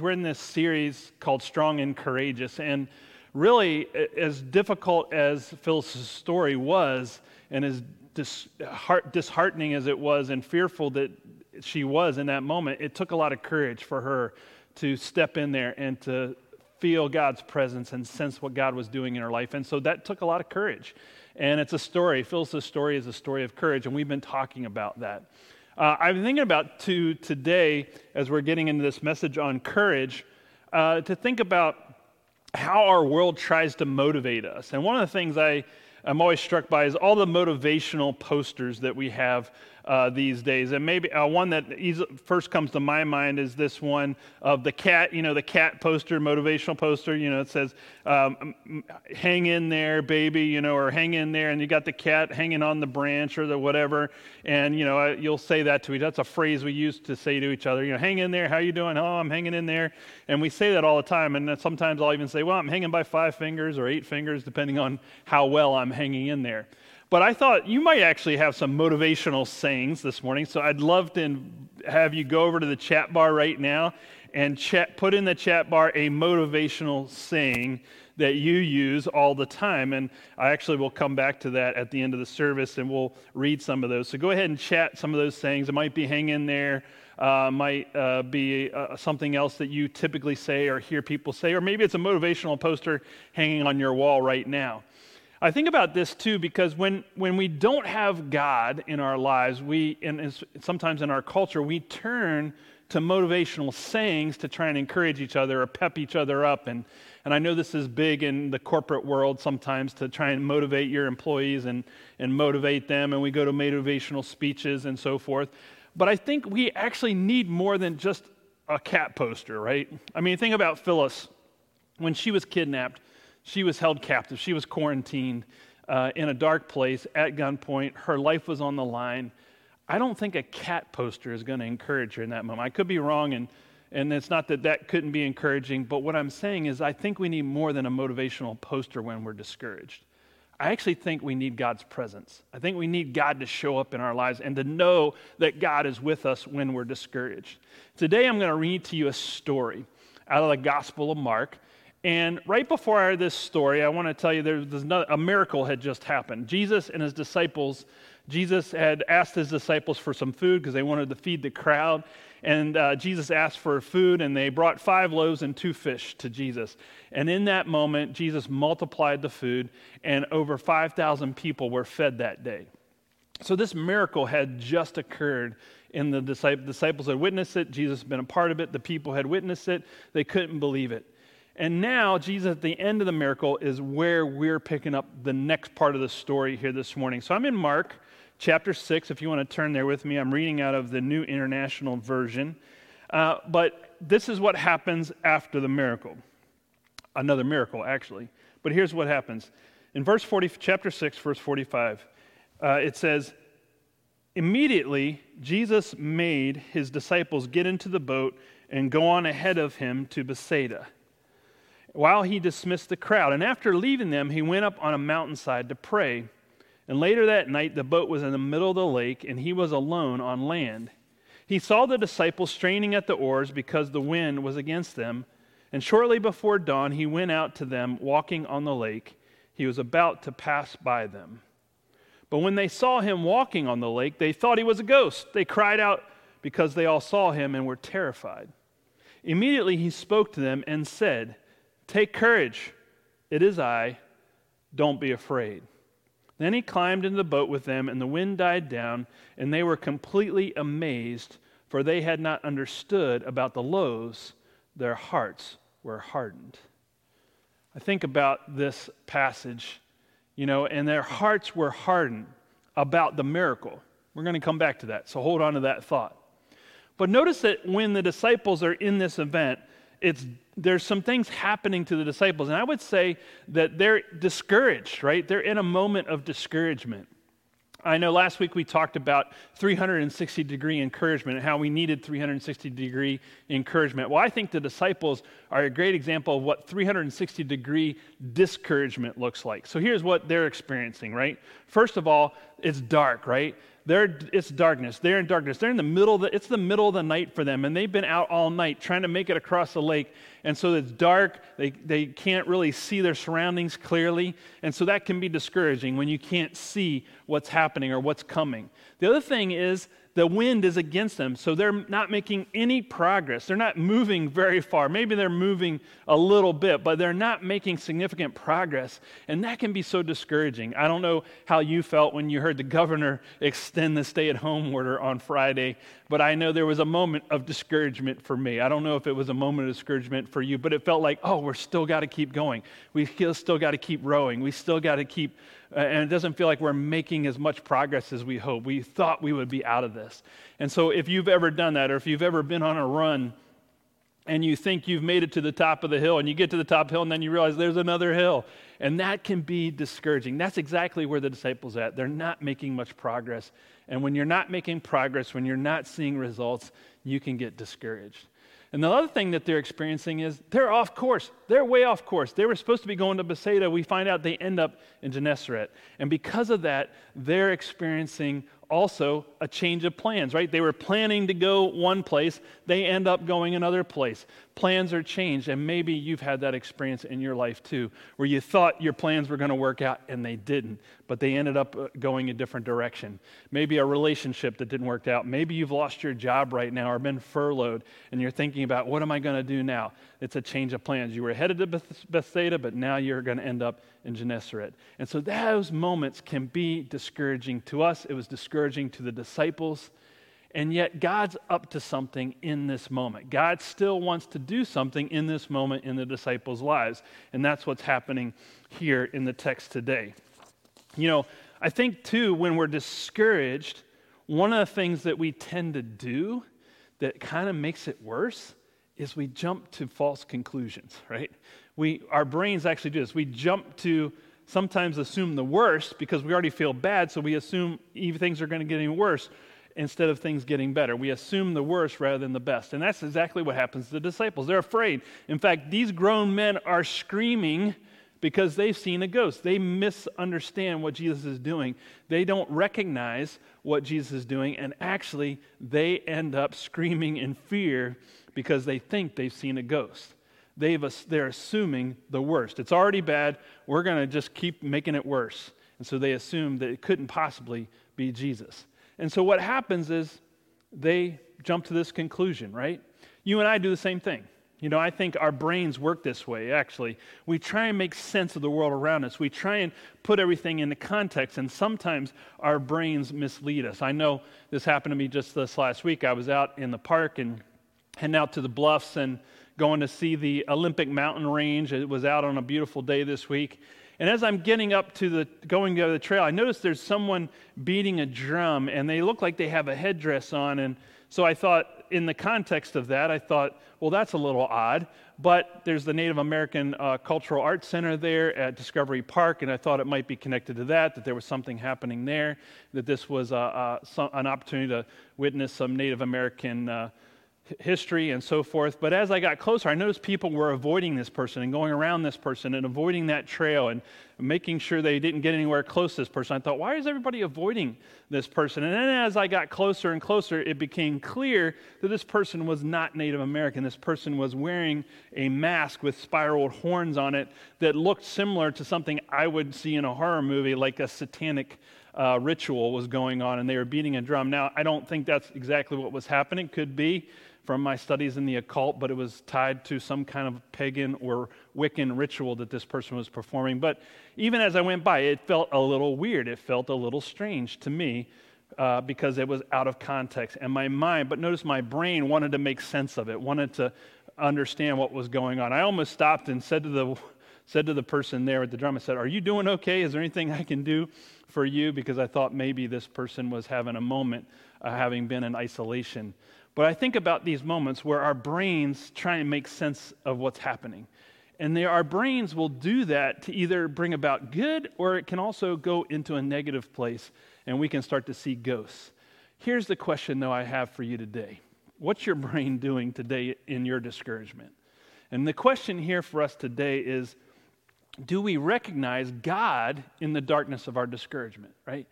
We're in this series called Strong and Courageous, and really, as difficult as Phyllis' story was, and as disheartening as it was, and fearful that she was in that moment, it took a lot of courage for her to step in there and to feel God's presence and sense what God was doing in her life. And so that took a lot of courage. And it's a story. Phyllis' story is a story of courage, and we've been talking about that. Uh, I'm thinking about to today, as we're getting into this message on courage, uh, to think about how our world tries to motivate us. And one of the things I, I'm always struck by is all the motivational posters that we have uh, these days. And maybe uh, one that first comes to my mind is this one of the cat, you know, the cat poster, motivational poster. You know, it says, um, hang in there, baby, you know, or hang in there. And you got the cat hanging on the branch or the whatever. And, you know, you'll say that to each That's a phrase we used to say to each other, you know, hang in there. How you doing? Oh, I'm hanging in there. And we say that all the time. And sometimes I'll even say, well, I'm hanging by five fingers or eight fingers, depending on how well I'm hanging in there. But I thought you might actually have some motivational sayings this morning. So I'd love to have you go over to the chat bar right now and chat, put in the chat bar a motivational saying that you use all the time. And I actually will come back to that at the end of the service and we'll read some of those. So go ahead and chat some of those sayings. It might be hang in there. Uh, might uh, be uh, something else that you typically say or hear people say, or maybe it's a motivational poster hanging on your wall right now. I think about this too because when, when we don't have God in our lives, we, and sometimes in our culture, we turn to motivational sayings to try and encourage each other or pep each other up. And, and I know this is big in the corporate world sometimes to try and motivate your employees and, and motivate them. And we go to motivational speeches and so forth. But I think we actually need more than just a cat poster, right? I mean, think about Phyllis when she was kidnapped she was held captive, she was quarantined uh, in a dark place at gunpoint. Her life was on the line. I don't think a cat poster is going to encourage her in that moment. I could be wrong, and, and it's not that that couldn't be encouraging, but what I'm saying is I think we need more than a motivational poster when we're discouraged. I actually think we need God's presence. I think we need God to show up in our lives and to know that God is with us when we're discouraged. Today, I'm going to read to you a story out of the Gospel of Mark. And right before this story, I want to tell you there's, there's not, a miracle had just happened. Jesus and his disciples, Jesus had asked his disciples for some food because they wanted to feed the crowd. And uh, Jesus asked for food, and they brought five loaves and two fish to Jesus. And in that moment, Jesus multiplied the food, and over 5,000 people were fed that day. So this miracle had just occurred and the disciples had witnessed it. Jesus had been a part of it. The people had witnessed it. They couldn't believe it. And now, Jesus, at the end of the miracle, is where we're picking up the next part of the story here this morning. So I'm in Mark chapter 6, if you want to turn there with me. I'm reading out of the New International Version. Uh, but this is what happens after the miracle. Another miracle, actually. But here's what happens. In verse 40, chapter 6, verse 45, uh, it says, Immediately, Jesus made his disciples get into the boat and go on ahead of him to Bethsaida while he dismissed the crowd. And after leaving them, he went up on a mountainside to pray. And later that night, the boat was in the middle of the lake, and he was alone on land. He saw the disciples straining at the oars because the wind was against them. And shortly before dawn, he went out to them walking on the lake. He was about to pass by them. But when they saw him walking on the lake, they thought he was a ghost. They cried out because they all saw him and were terrified. Immediately he spoke to them and said, Take courage. It is I. Don't be afraid. Then he climbed into the boat with them, and the wind died down, and they were completely amazed, for they had not understood about the loaves. Their hearts were hardened. I think about this passage, you know, and their hearts were hardened about the miracle. We're going to come back to that, so hold on to that thought. But notice that when the disciples are in this event, it's there's some things happening to the disciples, and I would say that they're discouraged, right? They're in a moment of discouragement. I know last week we talked about 360 degree encouragement and how we needed 360 degree encouragement. Well, I think the disciples are a great example of what 360 degree discouragement looks like. So here's what they're experiencing, right? First of all, it's dark, right? They're, it's darkness. They're in darkness. They're in the middle of the, it's the middle of the night for them, and they've been out all night trying to make it across the lake. And so it's dark. They, they can't really see their surroundings clearly. And so that can be discouraging when you can't see what's happening or what's coming. The other thing is the wind is against them, so they're not making any progress. They're not moving very far. Maybe they're moving a little bit, but they're not making significant progress. And that can be so discouraging. I don't know how you felt when you heard the governor extend the stay at home order on Friday, but I know there was a moment of discouragement for me. I don't know if it was a moment of discouragement for you, but it felt like, oh, we're still got to keep going. We still, got to keep rowing. We still got to keep Uh, and it doesn't feel like we're making as much progress as we hope. We thought we would be out of this. And so, if you've ever done that, or if you've ever been on a run and you think you've made it to the top of the hill, and you get to the top hill, and then you realize there's another hill, and that can be discouraging. That's exactly where the disciples at. They're not making much progress. And when you're not making progress, when you're not seeing results, you can get discouraged. And the other thing that they're experiencing is they're off course. They're way off course. They were supposed to be going to Bethsaida. We find out they end up in Gennesaret. And because of that, they're experiencing also a change of plans, right? They were planning to go one place, they end up going another place. Plans are changed, and maybe you've had that experience in your life too, where you thought your plans were going to work out and they didn't, but they ended up uh, going a different direction. Maybe a relationship that didn't work out. Maybe you've lost your job right now or been furloughed, and you're thinking about, what am I going to do now? It's a change of plans. You were headed to Bethsaida, but now you're going to end up in Gennesaret. And so those moments can be discouraging to us. It was discouraging to the disciples. And yet, God's up to something in this moment. God still wants to do something in this moment in the disciples' lives. And that's what's happening here in the text today. You know, I think too, when we're discouraged, one of the things that we tend to do that kind of makes it worse is we jump to false conclusions, right? We, our brains actually do this. We jump to sometimes assume the worst because we already feel bad, so we assume things are going to get any worse instead of things getting better. We assume the worst rather than the best. And that's exactly what happens to the disciples. They're afraid. In fact, these grown men are screaming because they've seen a ghost. They misunderstand what Jesus is doing. They don't recognize what Jesus is doing, and actually, they end up screaming in fear because they think they've seen a ghost. They've, they're assuming the worst. It's already bad. We're going to just keep making it worse. And so they assume that it couldn't possibly be Jesus. And so what happens is they jump to this conclusion, right? You and I do the same thing. You know, I think our brains work this way, actually. We try and make sense of the world around us. We try and put everything into context, and sometimes our brains mislead us. I know this happened to me just this last week. I was out in the park and heading out to the bluffs and going to see the Olympic mountain range. It was out on a beautiful day this week. And as I'm getting up to the going to the trail, I notice there's someone beating a drum, and they look like they have a headdress on. And so I thought, in the context of that, I thought, well, that's a little odd. But there's the Native American uh, Cultural Arts Center there at Discovery Park, and I thought it might be connected to that, that there was something happening there, that this was uh, uh, some, an opportunity to witness some Native American uh, history and so forth. But as I got closer, I noticed people were avoiding this person and going around this person and avoiding that trail and making sure they didn't get anywhere close to this person. I thought, why is everybody avoiding this person? And then as I got closer and closer, it became clear that this person was not Native American. This person was wearing a mask with spiraled horns on it that looked similar to something I would see in a horror movie, like a satanic uh, ritual was going on, and they were beating a drum. Now, I don't think that's exactly what was happening. Could be from my studies in the occult, but it was tied to some kind of pagan or Wiccan ritual that this person was performing. But even as I went by, it felt a little weird. It felt a little strange to me uh, because it was out of context. And my mind, but notice my brain wanted to make sense of it, wanted to understand what was going on. I almost stopped and said to the said to the person there at the drum, I said, Are you doing okay? Is there anything I can do for you? Because I thought maybe this person was having a moment, uh, having been in isolation. But I think about these moments where our brains try and make sense of what's happening. And they, our brains will do that to either bring about good or it can also go into a negative place and we can start to see ghosts. Here's the question, though, I have for you today What's your brain doing today in your discouragement? And the question here for us today is do we recognize God in the darkness of our discouragement, right?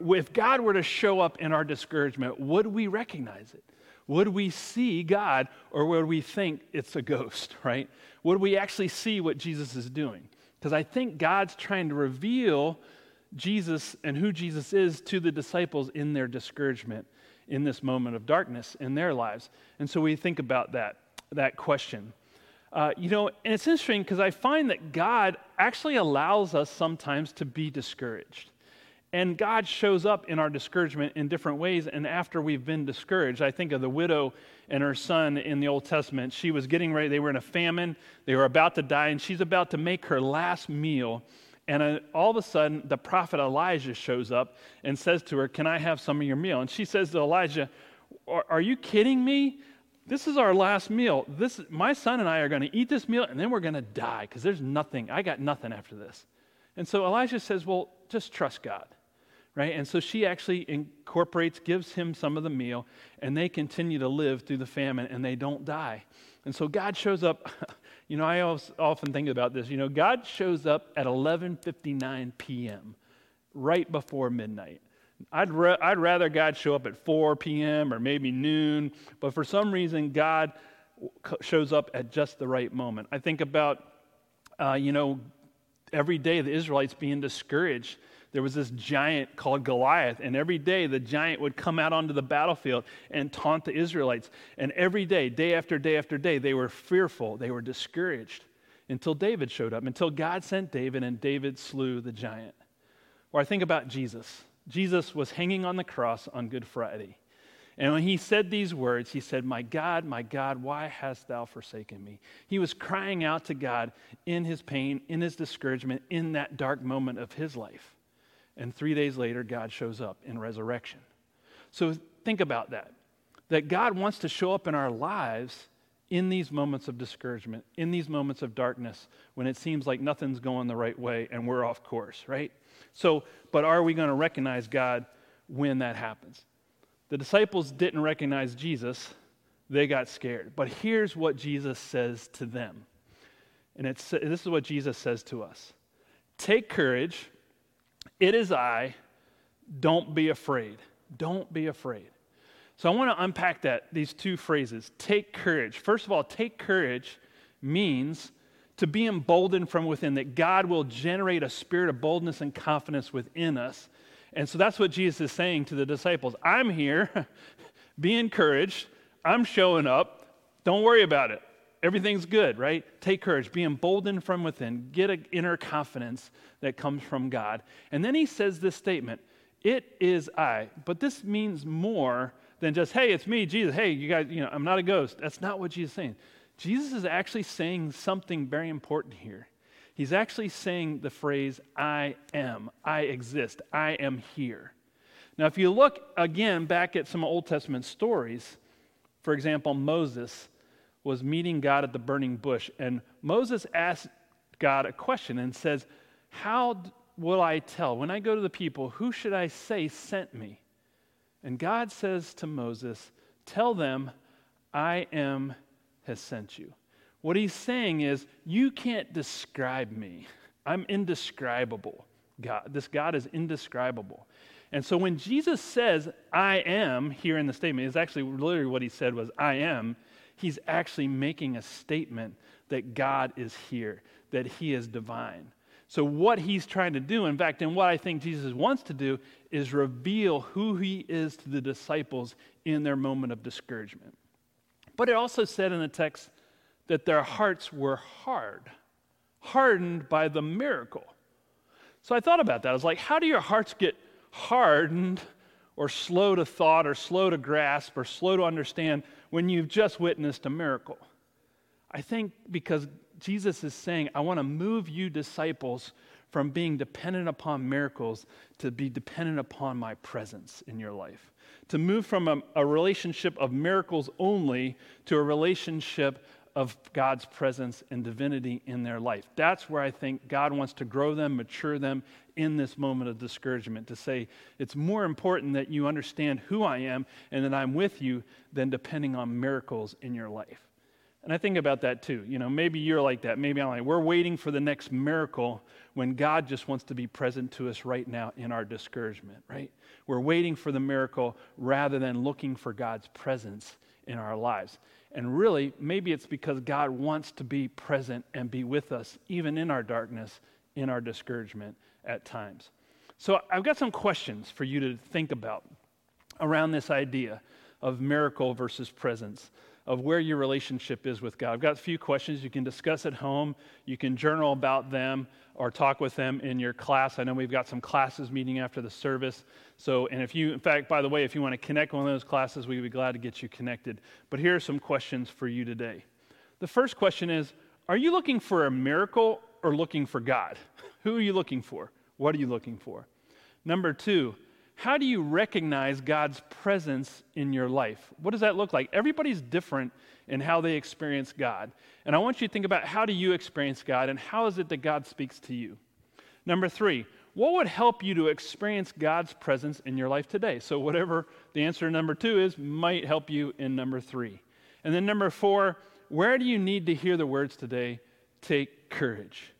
If God were to show up in our discouragement, would we recognize it? Would we see God or would we think it's a ghost, right? Would we actually see what Jesus is doing? Because I think God's trying to reveal Jesus and who Jesus is to the disciples in their discouragement in this moment of darkness in their lives. And so we think about that, that question. Uh, you know, and it's interesting because I find that God actually allows us sometimes to be discouraged. And God shows up in our discouragement in different ways. And after we've been discouraged, I think of the widow and her son in the Old Testament. She was getting ready, they were in a famine, they were about to die, and she's about to make her last meal. And uh, all of a sudden, the prophet Elijah shows up and says to her, Can I have some of your meal? And she says to Elijah, Are, you kidding me? This is our last meal. This, my son and I are going to eat this meal, and then we're going to die because there's nothing. I got nothing after this. And so Elijah says, Well, just trust God. Right? And so she actually incorporates, gives him some of the meal, and they continue to live through the famine and they don't die. And so God shows up You know, I often think about this. You know, God shows up at 11:59 p.m., right before midnight. I'd, I'd rather God show up at 4 p.m. or maybe noon, but for some reason, God shows up at just the right moment. I think about, uh, you know, every day the Israelites being discouraged there was this giant called Goliath, and every day the giant would come out onto the battlefield and taunt the Israelites. And every day, day after day after day, they were fearful, they were discouraged until David showed up, until God sent David and David slew the giant. Or I think about Jesus. Jesus was hanging on the cross on Good Friday. And when he said these words, he said, My God, my God, why hast thou forsaken me? He was crying out to God in his pain, in his discouragement, in that dark moment of his life. And three days later, God shows up in resurrection. So think about that. That God wants to show up in our lives in these moments of discouragement, in these moments of darkness, when it seems like nothing's going the right way and we're off course, right? So, but are we going to recognize God when that happens? The disciples didn't recognize Jesus, they got scared. But here's what Jesus says to them. And it's, this is what Jesus says to us Take courage it is I. Don't be afraid. Don't be afraid. So I want to unpack that, these two phrases. Take courage. First of all, take courage means to be emboldened from within, that God will generate a spirit of boldness and confidence within us. And so that's what Jesus is saying to the disciples I'm here. be encouraged. I'm showing up. Don't worry about it. Everything's good, right? Take courage. Be emboldened from within. Get an inner confidence that comes from God. And then he says this statement It is I. But this means more than just, hey, it's me, Jesus. Hey, you guys, you know, I'm not a ghost. That's not what Jesus is saying. Jesus is actually saying something very important here. He's actually saying the phrase, I am, I exist, I am here. Now, if you look again back at some Old Testament stories, for example, Moses was meeting God at the burning bush. And Moses asked God a question and says, How will I tell? When I go to the people, who should I say sent me? And God says to Moses, Tell them, I am has sent you. What he's saying is, You can't describe me. I'm indescribable. God. This God is indescribable. And so when Jesus says, I am, here in the statement, is actually literally what he said was, I am he's actually making a statement that God is here, that he is divine. So, what he's trying to do, in fact, and what I think Jesus wants to do, is reveal who he is to the disciples in their moment of discouragement. But it also said in the text that their hearts were hard, hardened by the miracle. So I thought about that. I was like, how do your hearts get hardened or slow to thought or slow to grasp or slow to understand when you've just witnessed a miracle? I think because Jesus is saying, I want to move you disciples from being dependent upon miracles to be dependent upon my presence in your life. To move from a, a relationship of miracles only to a relationship of God's presence and divinity in their life. That's where I think God wants to grow them, mature them in this moment of discouragement to say, it's more important that you understand who I am and that I'm with you than depending on miracles in your life. And I think about that too. You know, maybe you're like that. Maybe I'm like, we're waiting for the next miracle when God just wants to be present to us right now in our discouragement, right? We're waiting for the miracle rather than looking for God's presence in our lives. And really, maybe it's because God wants to be present and be with us, even in our darkness, in our discouragement at times. So I've got some questions for you to think about around this idea of miracle versus presence, of where your relationship is with God. I've got a few questions you can discuss at home. You can journal about them or talk with them in your class. I know we've got some classes meeting after the service. So, and if you, in fact, by the way, if you want to connect one of those classes, we'd be glad to get you connected. But here are some questions for you today. The first question is Are you looking for a miracle or looking for God? Who are you looking for? What are you looking for? Number two, how do you recognize God's presence in your life? What does that look like? Everybody's different in how they experience God. And I want you to think about how do you experience God and how is it that God speaks to you? Number three, what would help you to experience God's presence in your life today? So, whatever the answer to number two is, might help you in number three. And then number four, where do you need to hear the words today? Take courage.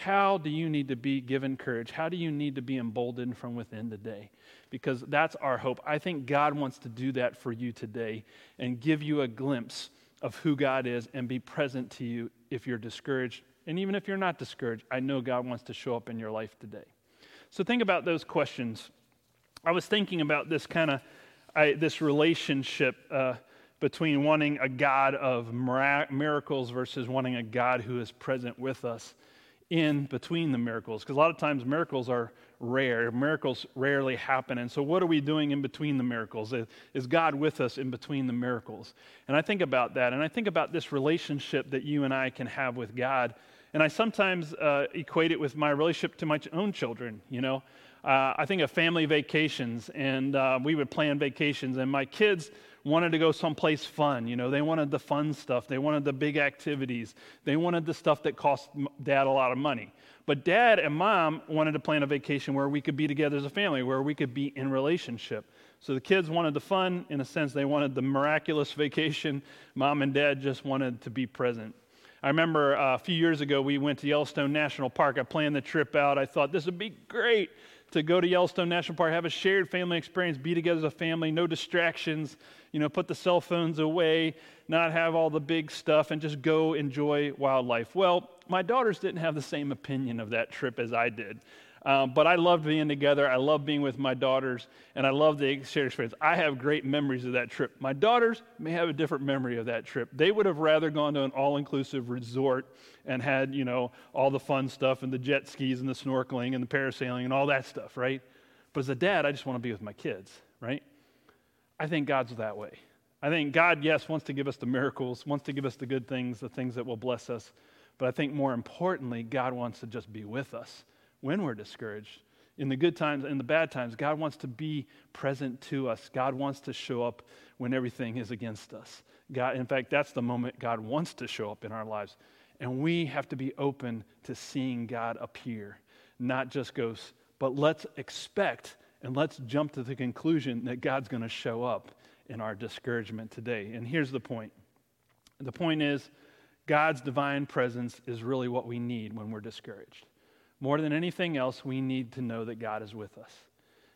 How do you need to be given courage? How do you need to be emboldened from within today? Because that's our hope. I think God wants to do that for you today and give you a glimpse of who God is and be present to you if you're discouraged. And even if you're not discouraged, I know God wants to show up in your life today. So think about those questions. I was thinking about this kind of this relationship uh, between wanting a God of miracles versus wanting a God who is present with us in between the miracles because a lot of times miracles are rare. Miracles rarely happen. And so what are we doing in between the miracles? Is god with us in between the miracles? And i think about that and i think about this relationship that you and i can have with god. And i sometimes uh, equate it with my relationship to my own children you know? Uh, i think of family vacations and uh, we would plan vacations and my kids wanted to go someplace fun. You know, they wanted the fun stuff. They wanted the big activities. They wanted the stuff that cost dad a lot of money. But dad and mom wanted to plan a vacation where we could be together as a family, where we could be in relationship. So the kids wanted the fun, in a sense, they wanted the miraculous vacation. Mom and dad just wanted to be present. I remember uh, a few years ago, we went to Yellowstone National Park. I planned the trip out. I thought this would be great to go to Yellowstone National Park, have a shared family experience, be together as a family, no distractions, you know, put the cell phones away, not have all the big stuff, and just go enjoy wildlife. Well, my daughters didn't have the same opinion of that trip as I did. Um, but I loved being together. I love being with my daughters, and I love the shared experience. I have great memories of that trip. My daughters may have a different memory of that trip. They would have rather gone to an all-inclusive resort and had, you know, all the fun stuff and the jet skis and the snorkeling and the parasailing and all that stuff, right? But as a dad, I just want to be with my kids, right? I think God's that way. I think God, yes, wants to give us the miracles, wants to give us the good things, the things that will bless us. But I think more importantly, God wants to just be with us when we're discouraged. In the good times and the bad times, God wants to be present to us. God wants to show up when everything is against us. God, in fact, that's the moment God wants to show up in our lives. And we have to be open to seeing God appear, not just ghosts, but let's expect and let's jump to the conclusion that God's going to show up in our discouragement today. And here's the point the point is, God's divine presence is really what we need when we're discouraged. More than anything else, we need to know that God is with us.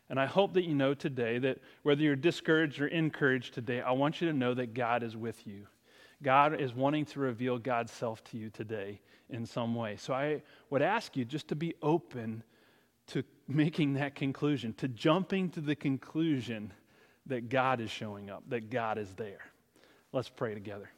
And I hope that you know today that whether you're discouraged or encouraged today, I want you to know that God is with you. God is wanting to reveal God's self to you today in some way. So I would ask you just to be open to making that conclusion, to jumping to the conclusion that God is showing up, that God is there. Let's pray together.